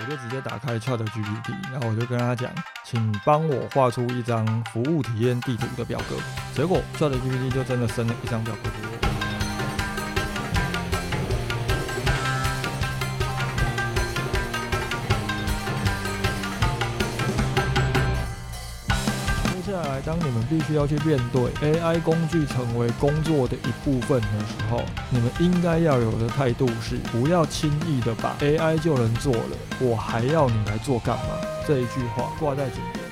我就直接打开 Chat GPT，然后我就跟他讲，请帮我画出一张服务体验地图的表格。结果 Chat GPT 就真的生了一张表格给我。当你们必须要去面对 AI 工具成为工作的一部分的时候，你们应该要有的态度是：不要轻易的把 AI 就能做了，我还要你来做干嘛？这一句话挂在嘴边。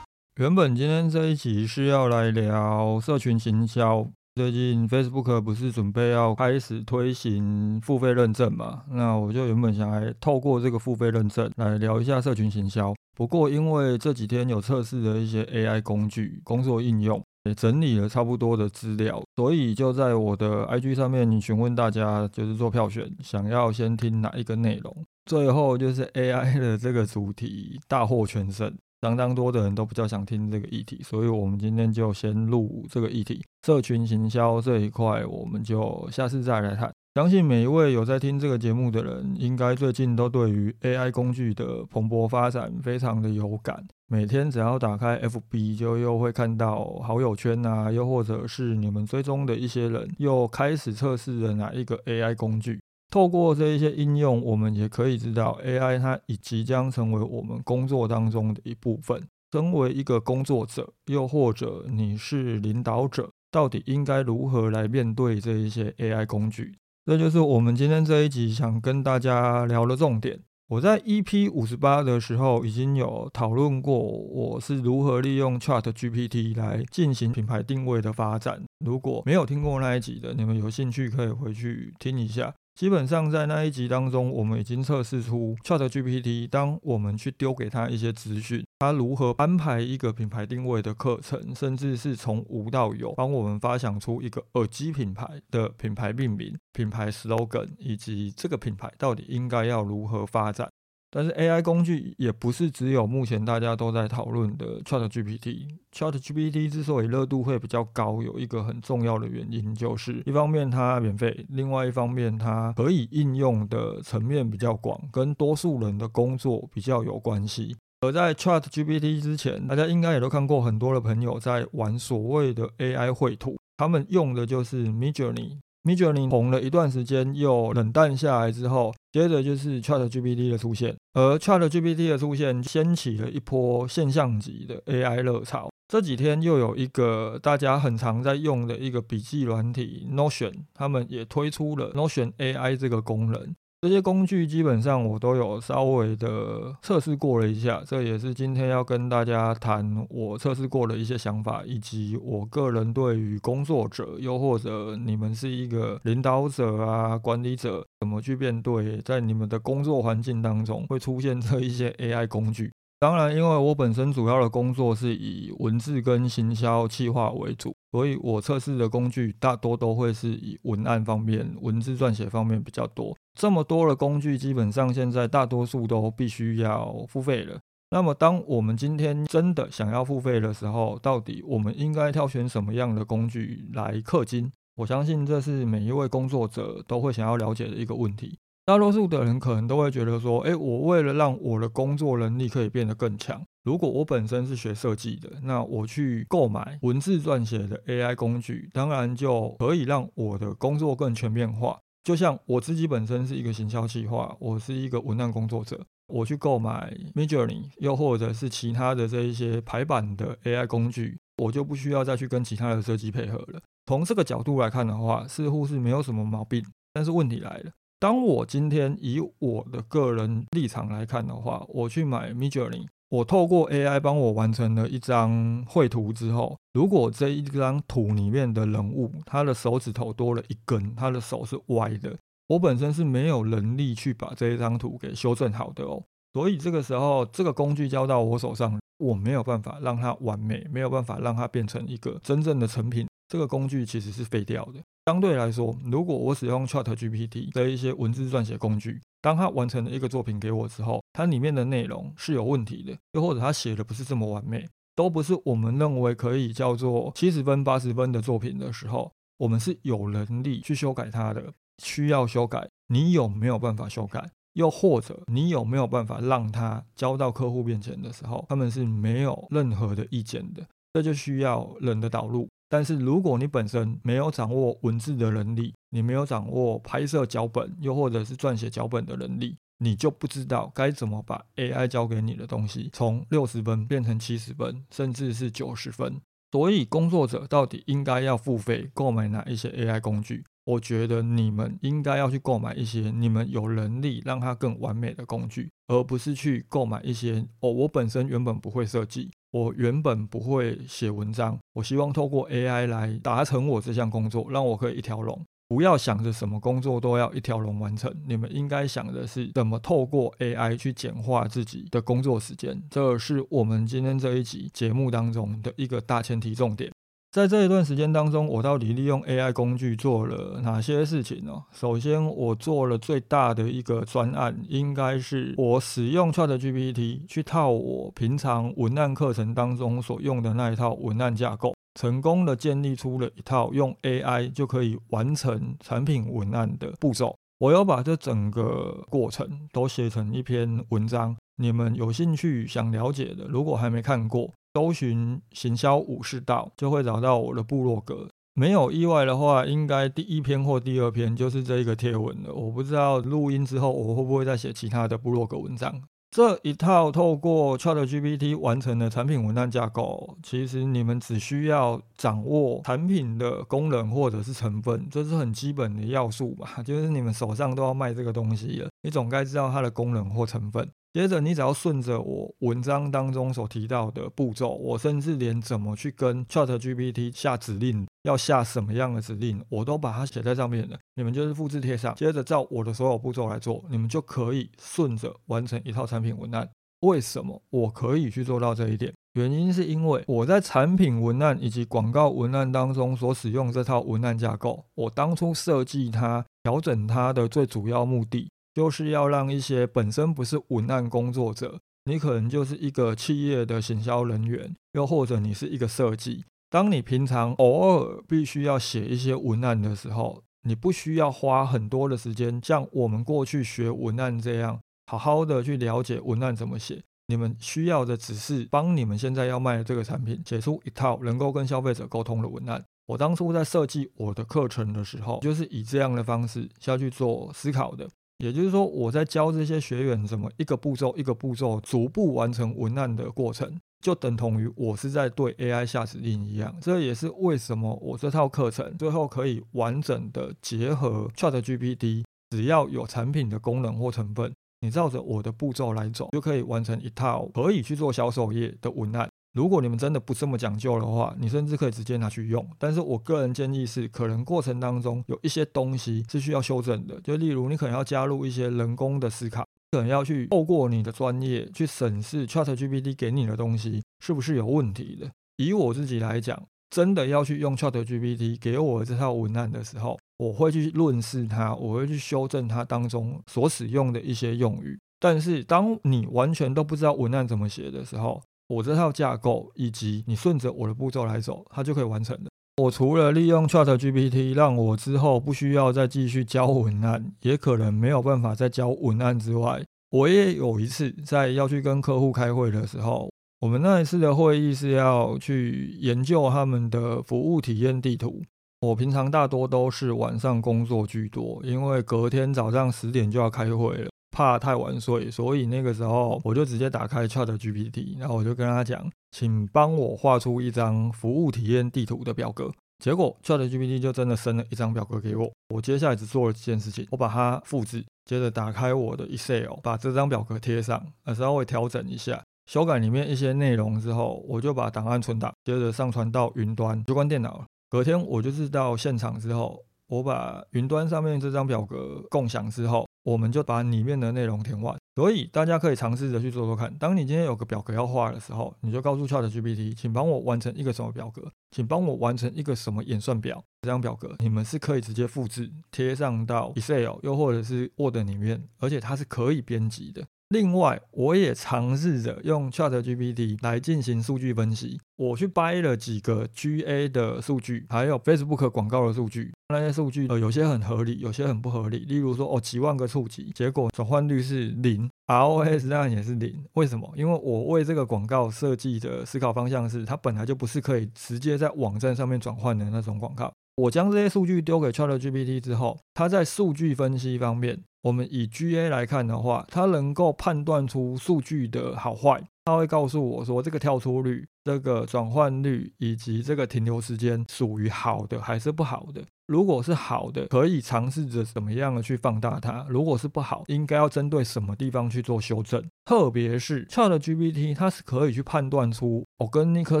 原本今天这一集是要来聊社群行销。最近 Facebook 不是准备要开始推行付费认证嘛？那我就原本想来透过这个付费认证来聊一下社群行销。不过因为这几天有测试的一些 AI 工具、工作应用，也整理了差不多的资料，所以就在我的 IG 上面询问大家，就是做票选，想要先听哪一个内容。最后就是 AI 的这个主题大获全胜。相当多的人都比较想听这个议题，所以我们今天就先录这个议题。社群行销这一块，我们就下次再来谈。相信每一位有在听这个节目的人，应该最近都对于 AI 工具的蓬勃发展非常的有感。每天只要打开 FB，就又会看到好友圈啊，又或者是你们追踪的一些人又开始测试了哪一个 AI 工具。透过这一些应用，我们也可以知道 AI 它已即将成为我们工作当中的一部分。身为一个工作者，又或者你是领导者，到底应该如何来面对这一些 AI 工具？这就是我们今天这一集想跟大家聊的重点。我在 EP 五十八的时候已经有讨论过，我是如何利用 Chat GPT 来进行品牌定位的发展。如果没有听过那一集的，你们有兴趣可以回去听一下。基本上在那一集当中，我们已经测试出 Chat GPT，当我们去丢给他一些资讯，他如何安排一个品牌定位的课程，甚至是从无到有，帮我们发想出一个耳机品牌的品牌命名、品牌 slogan，以及这个品牌到底应该要如何发展。但是 AI 工具也不是只有目前大家都在讨论的 Chat GPT。Chat GPT 之所以热度会比较高，有一个很重要的原因，就是一方面它免费，另外一方面它可以应用的层面比较广，跟多数人的工作比较有关系。而在 Chat GPT 之前，大家应该也都看过很多的朋友在玩所谓的 AI 绘图，他们用的就是 Midjourney。米九零红了一段时间，又冷淡下来之后，接着就是 Chat GPT 的出现，而 Chat GPT 的出现掀起了一波现象级的 AI 热潮。这几天又有一个大家很常在用的一个笔记软体 Notion，他们也推出了 Notion AI 这个功能。这些工具基本上我都有稍微的测试过了一下，这也是今天要跟大家谈我测试过的一些想法，以及我个人对于工作者，又或者你们是一个领导者啊、管理者，怎么去面对在你们的工作环境当中会出现这一些 AI 工具。当然，因为我本身主要的工作是以文字跟行销企划为主，所以我测试的工具大多都会是以文案方面、文字撰写方面比较多。这么多的工具，基本上现在大多数都必须要付费了。那么，当我们今天真的想要付费的时候，到底我们应该挑选什么样的工具来氪金？我相信这是每一位工作者都会想要了解的一个问题。大多数的人可能都会觉得说，诶，我为了让我的工作能力可以变得更强，如果我本身是学设计的，那我去购买文字撰写的 AI 工具，当然就可以让我的工作更全面化。就像我自己本身是一个行销企划，我是一个文案工作者，我去购买 Midjourney，又或者是其他的这一些排版的 AI 工具，我就不需要再去跟其他的设计配合了。从这个角度来看的话，似乎是没有什么毛病。但是问题来了。当我今天以我的个人立场来看的话，我去买 Midjourney，我透过 AI 帮我完成了一张绘图之后，如果这一张图里面的人物，他的手指头多了一根，他的手是歪的，我本身是没有能力去把这一张图给修正好的哦。所以这个时候，这个工具交到我手上，我没有办法让它完美，没有办法让它变成一个真正的成品。这个工具其实是废掉的。相对来说，如果我使用 Chat GPT 的一些文字撰写工具，当它完成了一个作品给我之后，它里面的内容是有问题的，又或者它写的不是这么完美，都不是我们认为可以叫做七十分、八十分的作品的时候，我们是有能力去修改它的。需要修改，你有没有办法修改？又或者你有没有办法让它交到客户面前的时候，他们是没有任何的意见的？这就需要人的导入。但是如果你本身没有掌握文字的能力，你没有掌握拍摄脚本，又或者是撰写脚本的能力，你就不知道该怎么把 AI 交给你的东西从六十分变成七十分，甚至是九十分。所以工作者到底应该要付费购买哪一些 AI 工具？我觉得你们应该要去购买一些你们有能力让它更完美的工具，而不是去购买一些哦，我本身原本不会设计。我原本不会写文章，我希望透过 AI 来达成我这项工作，让我可以一条龙。不要想着什么工作都要一条龙完成，你们应该想的是怎么透过 AI 去简化自己的工作时间。这是我们今天这一集节目当中的一个大前提重点。在这一段时间当中，我到底利用 AI 工具做了哪些事情呢？首先，我做了最大的一个专案，应该是我使用 ChatGPT 去套我平常文案课程当中所用的那一套文案架构，成功的建立出了一套用 AI 就可以完成产品文案的步骤。我要把这整个过程都写成一篇文章，你们有兴趣想了解的，如果还没看过。搜寻行销武士道，就会找到我的部落格。没有意外的话，应该第一篇或第二篇就是这一个贴文了。我不知道录音之后我会不会再写其他的部落格文章。这一套透过 ChatGPT 完成的产品文案架构，其实你们只需要掌握产品的功能或者是成分，这是很基本的要素吧？就是你们手上都要卖这个东西了，你总该知道它的功能或成分。接着，你只要顺着我文章当中所提到的步骤，我甚至连怎么去跟 ChatGPT 下指令，要下什么样的指令，我都把它写在上面了。你们就是复制贴上，接着照我的所有步骤来做，你们就可以顺着完成一套产品文案。为什么我可以去做到这一点？原因是因为我在产品文案以及广告文案当中所使用这套文案架构，我当初设计它、调整它的最主要目的。就是要让一些本身不是文案工作者，你可能就是一个企业的行销人员，又或者你是一个设计。当你平常偶尔必须要写一些文案的时候，你不需要花很多的时间，像我们过去学文案这样，好好的去了解文案怎么写。你们需要的只是帮你们现在要卖的这个产品写出一套能够跟消费者沟通的文案。我当初在设计我的课程的时候，就是以这样的方式下去做思考的。也就是说，我在教这些学员怎么一个步骤一个步骤逐步完成文案的过程，就等同于我是在对 AI 下指令一样。这也是为什么我这套课程最后可以完整的结合 ChatGPT，只要有产品的功能或成分，你照着我的步骤来走，就可以完成一套可以去做销售业的文案。如果你们真的不这么讲究的话，你甚至可以直接拿去用。但是我个人建议是，可能过程当中有一些东西是需要修正的。就例如，你可能要加入一些人工的思考，可能要去透过你的专业去审视 ChatGPT 给你的东西是不是有问题的。以我自己来讲，真的要去用 ChatGPT 给我这套文案的时候，我会去论视它，我会去修正它当中所使用的一些用语。但是当你完全都不知道文案怎么写的时候，我这套架构以及你顺着我的步骤来走，它就可以完成了。我除了利用 ChatGPT 让我之后不需要再继续教文案，也可能没有办法再教文案之外，我也有一次在要去跟客户开会的时候，我们那一次的会议是要去研究他们的服务体验地图。我平常大多都是晚上工作居多，因为隔天早上十点就要开会了。怕太晚睡，所以那个时候我就直接打开 Chat GPT，然后我就跟他讲，请帮我画出一张服务体验地图的表格。结果 Chat GPT 就真的生了一张表格给我。我接下来只做了几件事情，我把它复制，接着打开我的 Excel，把这张表格贴上，稍微调整一下，修改里面一些内容之后，我就把档案存档，接着上传到云端，就关电脑了。隔天我就是到现场之后，我把云端上面这张表格共享之后。我们就把里面的内容填完，所以大家可以尝试着去做做看。当你今天有个表格要画的时候，你就告诉 Chat GPT，请帮我完成一个什么表格，请帮我完成一个什么演算表。这张表格你们是可以直接复制贴上到 Excel，又或者是 Word 里面，而且它是可以编辑的。另外，我也尝试着用 ChatGPT 来进行数据分析。我去掰了几个 GA 的数据，还有 Facebook 广告的数据。那些数据呃，有些很合理，有些很不合理。例如说，哦，几万个触及，结果转换率是零，ROS 当然也是零。为什么？因为我为这个广告设计的思考方向是，它本来就不是可以直接在网站上面转换的那种广告。我将这些数据丢给 ChatGPT 之后，它在数据分析方面。我们以 GA 来看的话，它能够判断出数据的好坏。它会告诉我说，这个跳出率、这个转换率以及这个停留时间属于好的还是不好的。如果是好的，可以尝试着怎么样的去放大它；如果是不好，应该要针对什么地方去做修正。特别是 ChatGPT，它是可以去判断出 Organic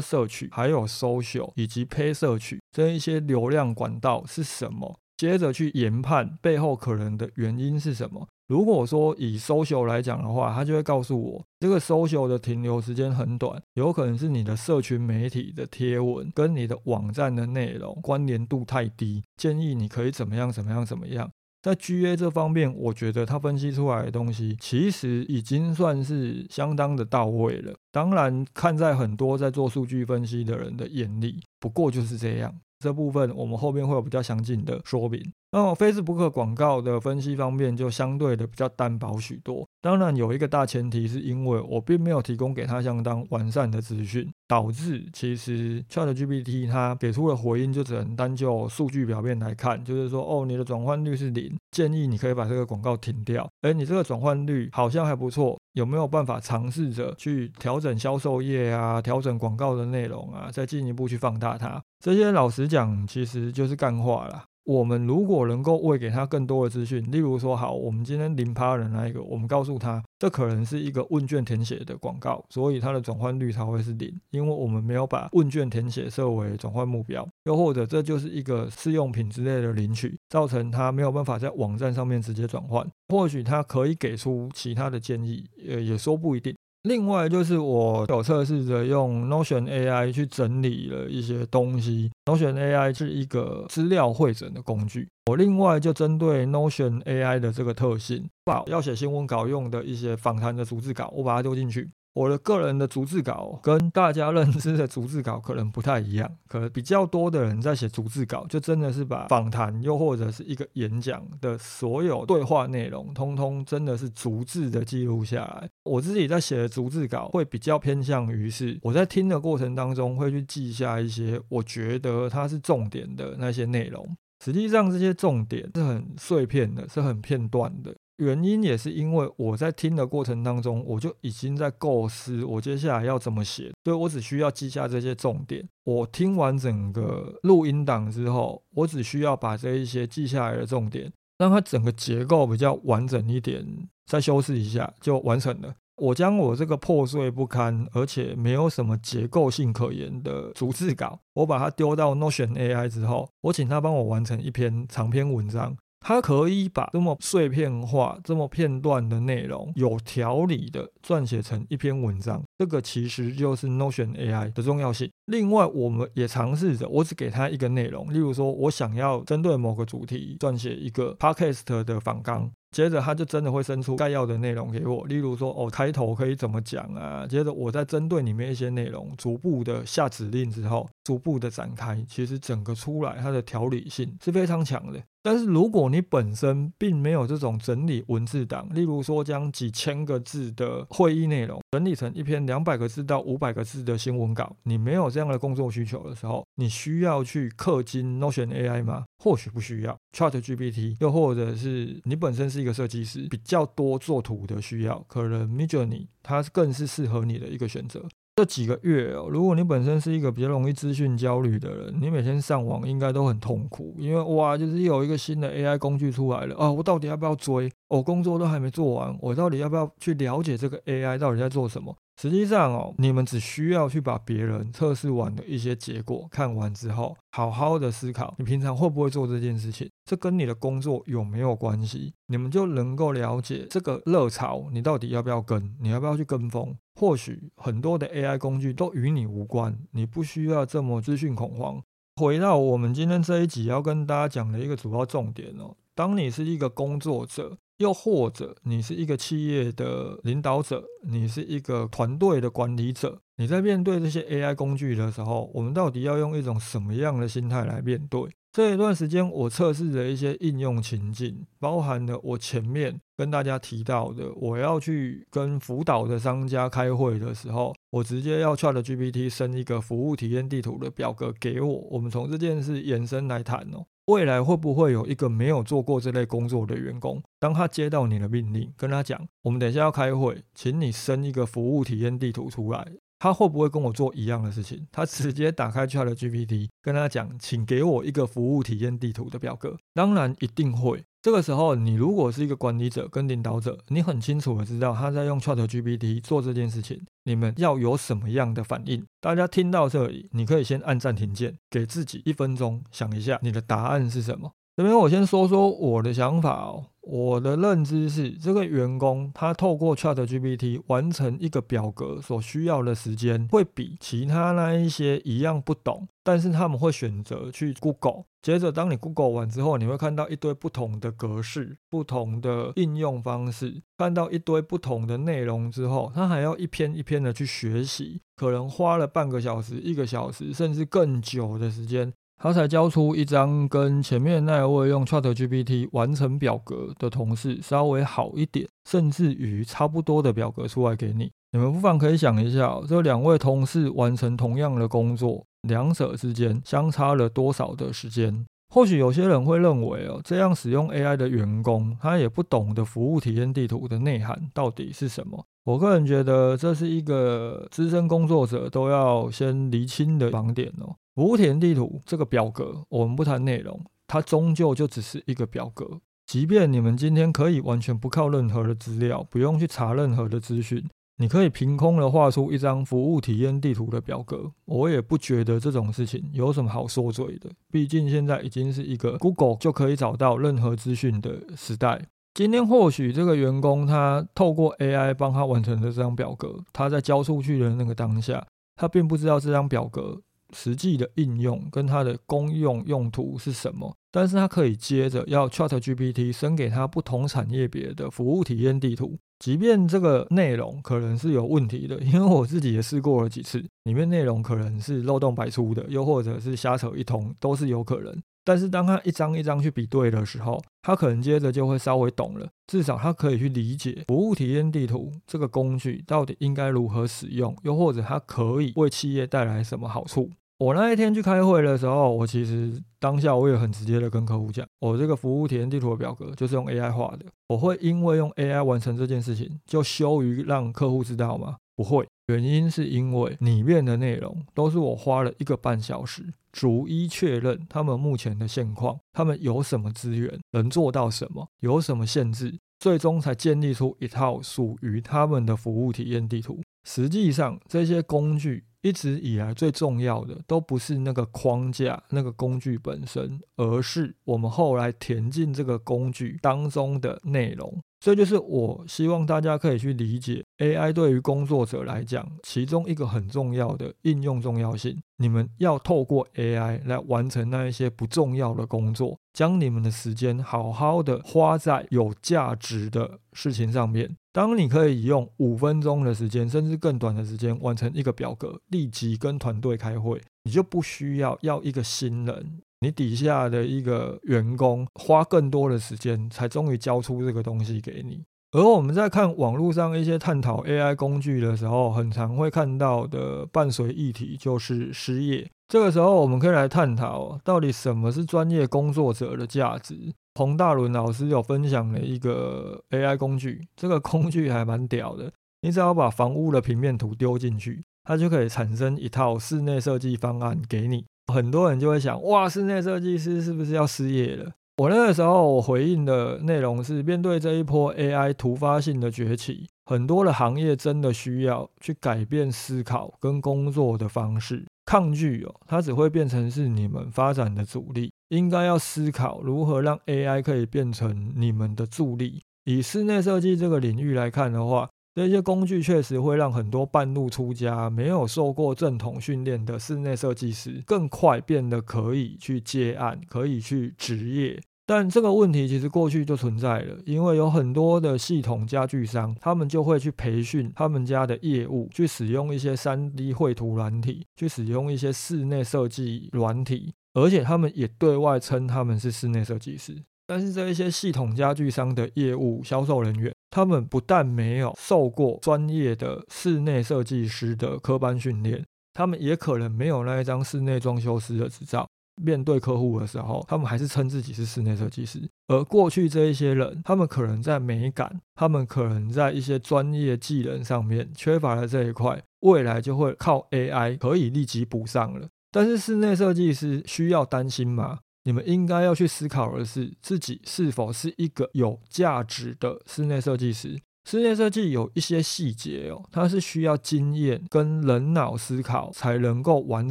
Search、还有 Social 以及 Pay Search 这一些流量管道是什么。接着去研判背后可能的原因是什么。如果说以 social 来讲的话，它就会告诉我，这个 social 的停留时间很短，有可能是你的社群媒体的贴文跟你的网站的内容关联度太低。建议你可以怎么样怎么样怎么样。在 GA 这方面，我觉得它分析出来的东西其实已经算是相当的到位了。当然，看在很多在做数据分析的人的眼里，不过就是这样。这部分我们后面会有比较详尽的说明。那么 Facebook 广告的分析方面就相对的比较单薄许多。当然有一个大前提，是因为我并没有提供给他相当完善的资讯，导致其实 ChatGPT 它给出的回应就只能单就数据表面来看，就是说哦，你的转换率是零，建议你可以把这个广告停掉。哎，你这个转换率好像还不错，有没有办法尝试着去调整销售页啊，调整广告的内容啊，再进一步去放大它？这些老实讲，其实就是干话了。我们如果能够喂给他更多的资讯，例如说，好，我们今天零趴的那一个，我们告诉他，这可能是一个问卷填写的广告，所以它的转换率才会是零，因为我们没有把问卷填写设为转换目标，又或者这就是一个试用品之类的领取，造成他没有办法在网站上面直接转换，或许他可以给出其他的建议，呃，也说不一定。另外就是我有测试着用 Notion AI 去整理了一些东西。Notion AI 是一个资料会诊的工具。我另外就针对 Notion AI 的这个特性，把要写新闻稿用的一些访谈的逐字稿，我把它丢进去。我的个人的逐字稿跟大家认知的逐字稿可能不太一样，可能比较多的人在写逐字稿，就真的是把访谈又或者是一个演讲的所有对话内容，通通真的是逐字的记录下来。我自己在写的逐字稿会比较偏向于是我在听的过程当中会去记下一些我觉得它是重点的那些内容。实际上这些重点是很碎片的，是很片段的。原因也是因为我在听的过程当中，我就已经在构思我接下来要怎么写，所以我只需要记下这些重点。我听完整个录音档之后，我只需要把这一些记下来的重点，让它整个结构比较完整一点，再修饰一下就完成了。我将我这个破碎不堪而且没有什么结构性可言的逐字稿，我把它丢到 Notion AI 之后，我请他帮我完成一篇长篇文章。它可以把这么碎片化、这么片段的内容有条理的撰写成一篇文章，这个其实就是 Notion AI 的重要性。另外，我们也尝试着，我只给他一个内容，例如说我想要针对某个主题撰写一个 Podcast 的访纲。接着他就真的会生出概要的内容给我，例如说哦，开头可以怎么讲啊？接着我在针对里面一些内容，逐步的下指令之后，逐步的展开，其实整个出来它的条理性是非常强的。但是如果你本身并没有这种整理文字档，例如说将几千个字的会议内容整理成一篇两百个字到五百个字的新闻稿，你没有这样的工作需求的时候，你需要去氪金 Notion AI 吗？或许不需要，Chat GPT，又或者是你本身是一个设计师，比较多做图的需要，可能 Midjourney 它更是适合你的一个选择。这几个月哦，如果你本身是一个比较容易资讯焦虑的人，你每天上网应该都很痛苦，因为哇，就是有一个新的 AI 工具出来了啊，我到底要不要追？我工作都还没做完，我到底要不要去了解这个 AI 到底在做什么？实际上哦，你们只需要去把别人测试完的一些结果看完之后，好好的思考，你平常会不会做这件事情？这跟你的工作有没有关系？你们就能够了解这个热潮，你到底要不要跟？你要不要去跟风？或许很多的 AI 工具都与你无关，你不需要这么资讯恐慌。回到我们今天这一集要跟大家讲的一个主要重点哦，当你是一个工作者，又或者你是一个企业的领导者，你是一个团队的管理者，你在面对这些 AI 工具的时候，我们到底要用一种什么样的心态来面对？这一段时间，我测试了一些应用情境，包含了我前面跟大家提到的，我要去跟辅导的商家开会的时候，我直接要 Chat GPT 生一个服务体验地图的表格给我。我们从这件事延伸来谈哦，未来会不会有一个没有做过这类工作的员工，当他接到你的命令，跟他讲，我们等一下要开会，请你生一个服务体验地图出来。他会不会跟我做一样的事情？他直接打开 Chat GPT，跟他讲，请给我一个服务体验地图的表格。当然一定会。这个时候，你如果是一个管理者跟领导者，你很清楚的知道他在用 Chat GPT 做这件事情，你们要有什么样的反应？大家听到这里，你可以先按暂停键，给自己一分钟想一下你的答案是什么。这边我先说说我的想法哦。我的认知是，这个员工他透过 Chat GPT 完成一个表格所需要的时间，会比其他那一些一样不懂，但是他们会选择去 Google。接着，当你 Google 完之后，你会看到一堆不同的格式、不同的应用方式，看到一堆不同的内容之后，他还要一篇一篇的去学习，可能花了半个小时、一个小时，甚至更久的时间。他才交出一张跟前面那位用 Chat GPT 完成表格的同事稍微好一点，甚至于差不多的表格出来给你。你们不妨可以想一下，这两位同事完成同样的工作，两者之间相差了多少的时间？或许有些人会认为哦，这样使用 AI 的员工，他也不懂得服务体验地图的内涵到底是什么。我个人觉得这是一个资深工作者都要先厘清的盲点哦。服务体验地图这个表格，我们不谈内容，它终究就只是一个表格。即便你们今天可以完全不靠任何的资料，不用去查任何的资讯。你可以凭空的画出一张服务体验地图的表格，我也不觉得这种事情有什么好说嘴的。毕竟现在已经是一个 Google 就可以找到任何资讯的时代。今天或许这个员工他透过 AI 帮他完成的这张表格，他在交出去的那个当下，他并不知道这张表格实际的应用跟它的公用用途是什么。但是它可以接着要 Chat GPT 生给它不同产业别的服务体验地图。即便这个内容可能是有问题的，因为我自己也试过了几次，里面内容可能是漏洞百出的，又或者是瞎扯一通，都是有可能。但是当他一张一张去比对的时候，他可能接着就会稍微懂了，至少他可以去理解服务体验地图这个工具到底应该如何使用，又或者它可以为企业带来什么好处。我那一天去开会的时候，我其实当下我也很直接的跟客户讲，我这个服务体验地图的表格就是用 AI 画的。我会因为用 AI 完成这件事情，就羞于让客户知道吗？不会，原因是因为里面的内容都是我花了一个半小时，逐一确认他们目前的现况，他们有什么资源，能做到什么，有什么限制，最终才建立出一套属于他们的服务体验地图。实际上，这些工具。一直以来最重要的都不是那个框架、那个工具本身，而是我们后来填进这个工具当中的内容。这就是我希望大家可以去理解 AI 对于工作者来讲，其中一个很重要的应用重要性。你们要透过 AI 来完成那一些不重要的工作，将你们的时间好好的花在有价值的事情上面。当你可以用五分钟的时间，甚至更短的时间完成一个表格，立即跟团队开会，你就不需要要一个新人。你底下的一个员工花更多的时间，才终于交出这个东西给你。而我们在看网络上一些探讨 AI 工具的时候，很常会看到的伴随议题就是失业。这个时候，我们可以来探讨到底什么是专业工作者的价值。洪大伦老师有分享了一个 AI 工具，这个工具还蛮屌的。你只要把房屋的平面图丢进去，它就可以产生一套室内设计方案给你。很多人就会想，哇，室内设计师是不是要失业了？我那个时候我回应的内容是，面对这一波 AI 突发性的崛起，很多的行业真的需要去改变思考跟工作的方式。抗拒哦，它只会变成是你们发展的阻力。应该要思考如何让 AI 可以变成你们的助力。以室内设计这个领域来看的话。这些工具确实会让很多半路出家、没有受过正统训练的室内设计师更快变得可以去接案、可以去职业。但这个问题其实过去就存在了，因为有很多的系统家具商，他们就会去培训他们家的业务，去使用一些 3D 绘图软体，去使用一些室内设计软体，而且他们也对外称他们是室内设计师。但是这一些系统家具商的业务销售人员，他们不但没有受过专业的室内设计师的科班训练，他们也可能没有那一张室内装修师的执照。面对客户的时候，他们还是称自己是室内设计师。而过去这一些人，他们可能在美感，他们可能在一些专业技能上面缺乏了这一块，未来就会靠 AI 可以立即补上了。但是室内设计师需要担心吗？你们应该要去思考的是，自己是否是一个有价值的室内设计师。室内设计有一些细节哦，它是需要经验跟人脑思考才能够完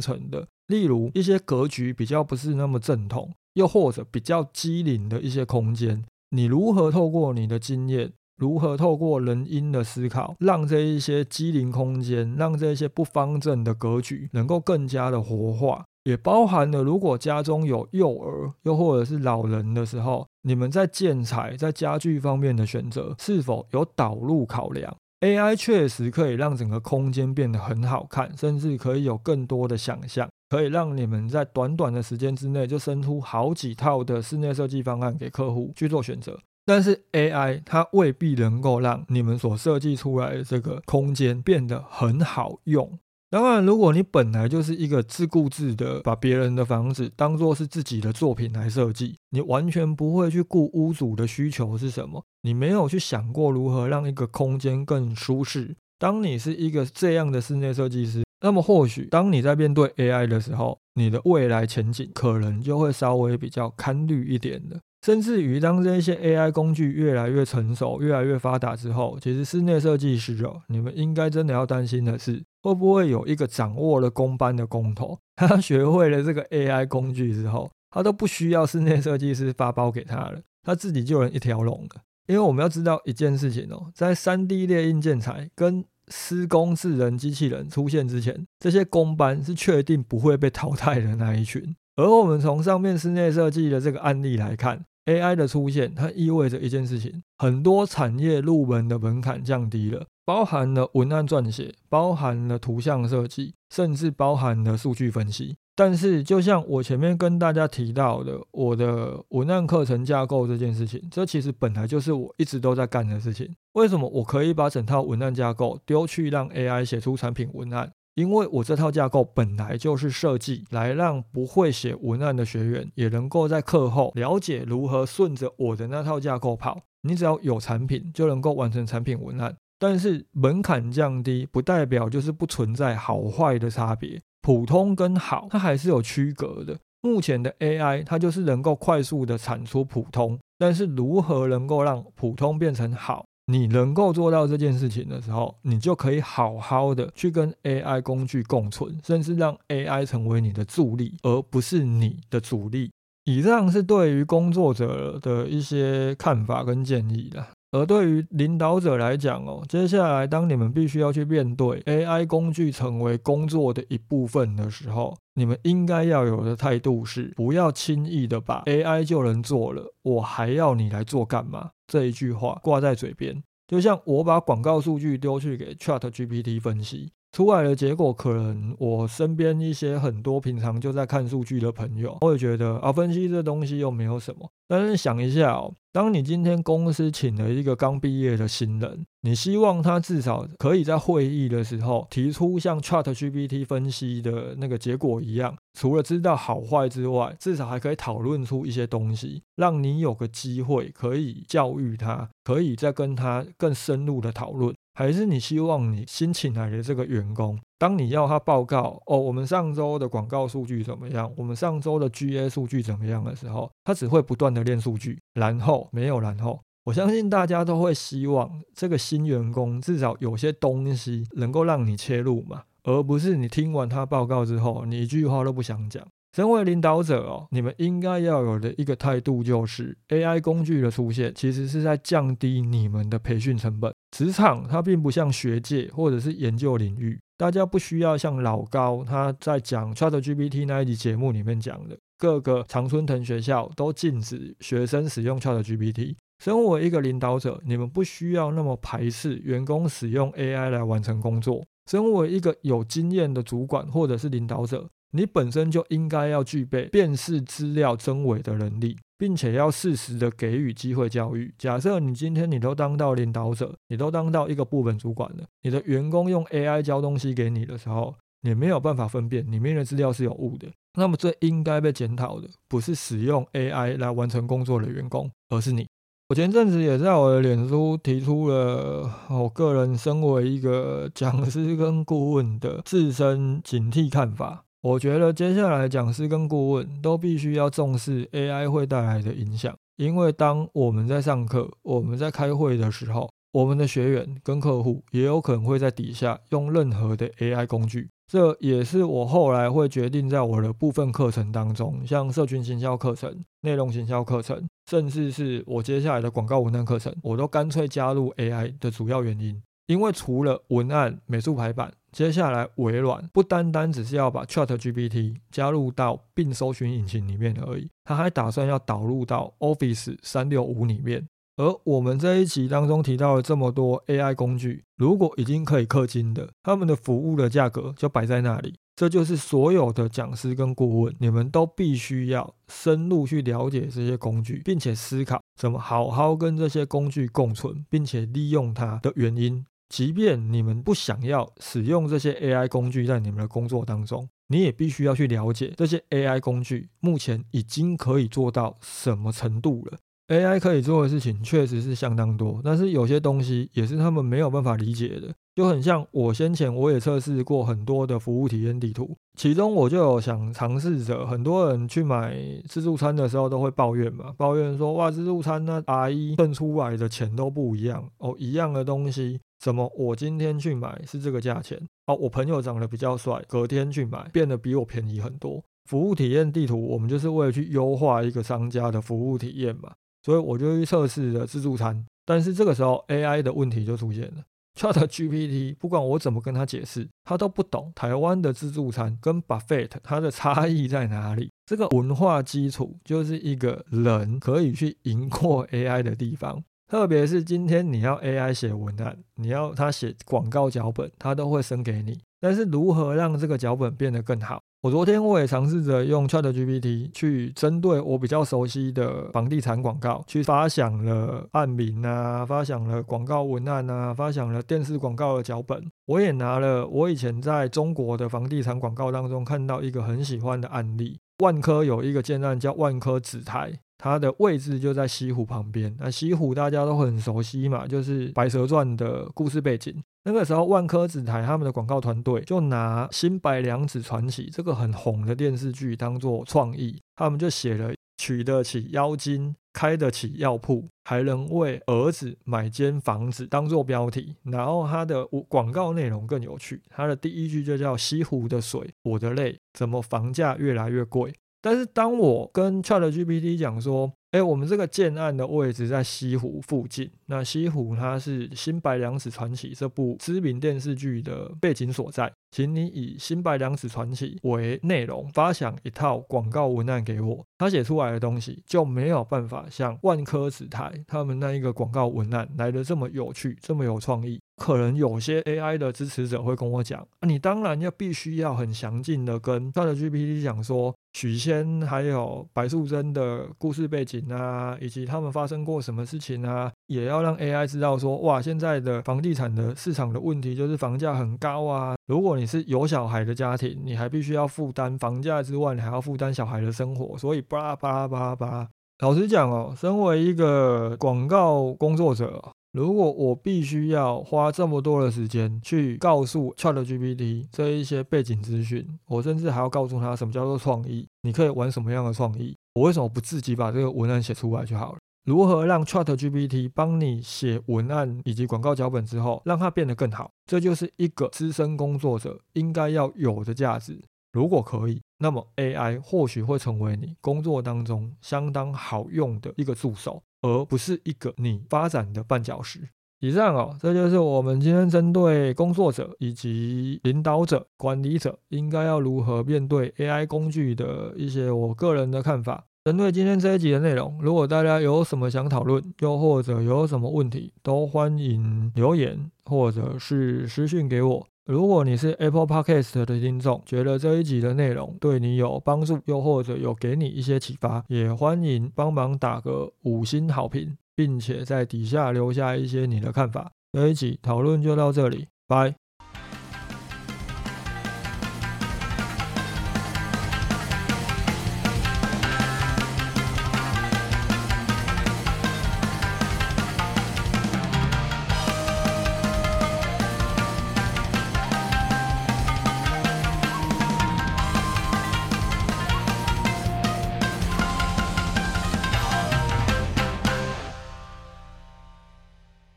成的。例如一些格局比较不是那么正统，又或者比较机灵的一些空间，你如何透过你的经验，如何透过人因的思考，让这一些机灵空间，让这些不方正的格局能够更加的活化，也包含了如果家中有幼儿，又或者是老人的时候，你们在建材在家具方面的选择是否有导入考量？AI 确实可以让整个空间变得很好看，甚至可以有更多的想象。可以让你们在短短的时间之内就生出好几套的室内设计方案给客户去做选择，但是 AI 它未必能够让你们所设计出来的这个空间变得很好用。当然，如果你本来就是一个自顾自的把别人的房子当做是自己的作品来设计，你完全不会去顾屋主的需求是什么，你没有去想过如何让一个空间更舒适。当你是一个这样的室内设计师。那么或许，当你在面对 AI 的时候，你的未来前景可能就会稍微比较堪虑一点的。甚至于，当这些 AI 工具越来越成熟、越来越发达之后，其实室内设计师哦，你们应该真的要担心的是，会不会有一个掌握了工班的工头，他学会了这个 AI 工具之后，他都不需要室内设计师发包给他了，他自己就能一条龙了。因为我们要知道一件事情哦，在 3D 列印建材跟施工智能机器人出现之前，这些工班是确定不会被淘汰的那一群。而我们从上面室内设计的这个案例来看，AI 的出现，它意味着一件事情：很多产业入门的门槛降低了，包含了文案撰写，包含了图像设计，甚至包含了数据分析。但是，就像我前面跟大家提到的，我的文案课程架构这件事情，这其实本来就是我一直都在干的事情。为什么我可以把整套文案架构丢去让 AI 写出产品文案？因为我这套架构本来就是设计来让不会写文案的学员也能够在课后了解如何顺着我的那套架构跑。你只要有产品，就能够完成产品文案。但是门槛降低，不代表就是不存在好坏的差别。普通跟好，它还是有区隔的。目前的 AI，它就是能够快速的产出普通，但是如何能够让普通变成好，你能够做到这件事情的时候，你就可以好好的去跟 AI 工具共存，甚至让 AI 成为你的助力，而不是你的阻力。以上是对于工作者的一些看法跟建议的。而对于领导者来讲哦，接下来当你们必须要去面对 AI 工具成为工作的一部分的时候，你们应该要有的态度是，不要轻易的把 AI 就能做了，我还要你来做干嘛？这一句话挂在嘴边，就像我把广告数据丢去给 ChatGPT 分析。出来的结果，可能我身边一些很多平常就在看数据的朋友，会觉得啊，分析这东西又没有什么。但是想一下哦，当你今天公司请了一个刚毕业的新人，你希望他至少可以在会议的时候提出像 ChatGPT 分析的那个结果一样，除了知道好坏之外，至少还可以讨论出一些东西，让你有个机会可以教育他，可以再跟他更深入的讨论。还是你希望你新请来的这个员工，当你要他报告哦，我们上周的广告数据怎么样？我们上周的 GA 数据怎么样的时候，他只会不断的练数据，然后没有然后。我相信大家都会希望这个新员工至少有些东西能够让你切入嘛，而不是你听完他报告之后，你一句话都不想讲。身为领导者哦，你们应该要有的一个态度就是，AI 工具的出现其实是在降低你们的培训成本。职场它并不像学界或者是研究领域，大家不需要像老高他在讲 ChatGPT 那一集节目里面讲的，各个常春藤学校都禁止学生使用 ChatGPT。身为一个领导者，你们不需要那么排斥员工使用 AI 来完成工作。身为一个有经验的主管或者是领导者，你本身就应该要具备辨识资料真伪的能力，并且要适时的给予机会教育。假设你今天你都当到领导者，你都当到一个部门主管了，你的员工用 AI 教东西给你的时候，你没有办法分辨里面的资料是有误的。那么最应该被检讨的，不是使用 AI 来完成工作的员工，而是你。我前阵子也在我的脸书提出了我个人身为一个讲师跟顾问的自身警惕看法。我觉得接下来讲师跟顾问都必须要重视 AI 会带来的影响，因为当我们在上课、我们在开会的时候，我们的学员跟客户也有可能会在底下用任何的 AI 工具。这也是我后来会决定在我的部分课程当中，像社群行销课程、内容行销课程，甚至是我接下来的广告文案课程，我都干脆加入 AI 的主要原因。因为除了文案、美术排版，接下来微软不单单只是要把 ChatGPT 加入到并搜寻引擎里面而已，他还打算要导入到 Office 三六五里面。而我们这一集当中提到了这么多 AI 工具，如果已经可以氪金的，他们的服务的价格就摆在那里。这就是所有的讲师跟顾问，你们都必须要深入去了解这些工具，并且思考怎么好好跟这些工具共存，并且利用它的原因。即便你们不想要使用这些 AI 工具在你们的工作当中，你也必须要去了解这些 AI 工具目前已经可以做到什么程度了。AI 可以做的事情确实是相当多，但是有些东西也是他们没有办法理解的，就很像我先前我也测试过很多的服务体验地图，其中我就有想尝试着，很多人去买自助餐的时候都会抱怨嘛，抱怨说哇自助餐那阿姨算出来的钱都不一样哦，一样的东西怎么我今天去买是这个价钱哦，我朋友长得比较帅，隔天去买变得比我便宜很多。服务体验地图我们就是为了去优化一个商家的服务体验嘛。所以我就去测试了自助餐，但是这个时候 AI 的问题就出现了。ChatGPT 不管我怎么跟他解释，他都不懂台湾的自助餐跟 buffet 它的差异在哪里。这个文化基础就是一个人可以去赢过 AI 的地方。特别是今天你要 AI 写文案，你要他写广告脚本，他都会生给你。但是如何让这个脚本变得更好？我昨天我也尝试着用 ChatGPT 去针对我比较熟悉的房地产广告，去发想了案名啊，发想了广告文案啊，发想了电视广告的脚本。我也拿了我以前在中国的房地产广告当中看到一个很喜欢的案例，万科有一个建站叫万科紫台。它的位置就在西湖旁边，那西湖大家都很熟悉嘛，就是《白蛇传》的故事背景。那个时候，万科紫台他们的广告团队就拿《新白娘子传奇》这个很红的电视剧当做创意，他们就写了“娶得起妖精，开得起药铺，还能为儿子买间房子”当做标题。然后它的广告内容更有趣，它的第一句就叫“西湖的水，我的泪，怎么房价越来越贵？”但是当我跟 ChatGPT 讲说，哎，我们这个建案的位置在西湖附近，那西湖它是《新白娘子传奇》这部知名电视剧的背景所在，请你以《新白娘子传奇》为内容发想一套广告文案给我，他写出来的东西就没有办法像万科紫台他们那一个广告文案来的这么有趣，这么有创意。可能有些 AI 的支持者会跟我讲，你当然要必须要很详尽的跟 ChatGPT 讲说，许仙还有白素贞的故事背景啊，以及他们发生过什么事情啊，也要让 AI 知道说，哇，现在的房地产的市场的问题就是房价很高啊。如果你是有小孩的家庭，你还必须要负担房价之外，你还要负担小孩的生活，所以巴拉巴拉巴拉巴拉。老实讲哦，身为一个广告工作者。如果我必须要花这么多的时间去告诉 ChatGPT 这一些背景资讯，我甚至还要告诉他什么叫做创意，你可以玩什么样的创意，我为什么不自己把这个文案写出来就好了？如何让 ChatGPT 帮你写文案以及广告脚本之后，让它变得更好？这就是一个资深工作者应该要有的价值。如果可以，那么 AI 或许会成为你工作当中相当好用的一个助手。而不是一个你发展的绊脚石。以上哦，这就是我们今天针对工作者以及领导者、管理者应该要如何面对 AI 工具的一些我个人的看法。针对今天这一集的内容，如果大家有什么想讨论，又或者有什么问题，都欢迎留言或者是私讯给我。如果你是 Apple Podcast 的听众，觉得这一集的内容对你有帮助，又或者有给你一些启发，也欢迎帮忙打个五星好评。并且在底下留下一些你的看法。这一集讨论就到这里，拜。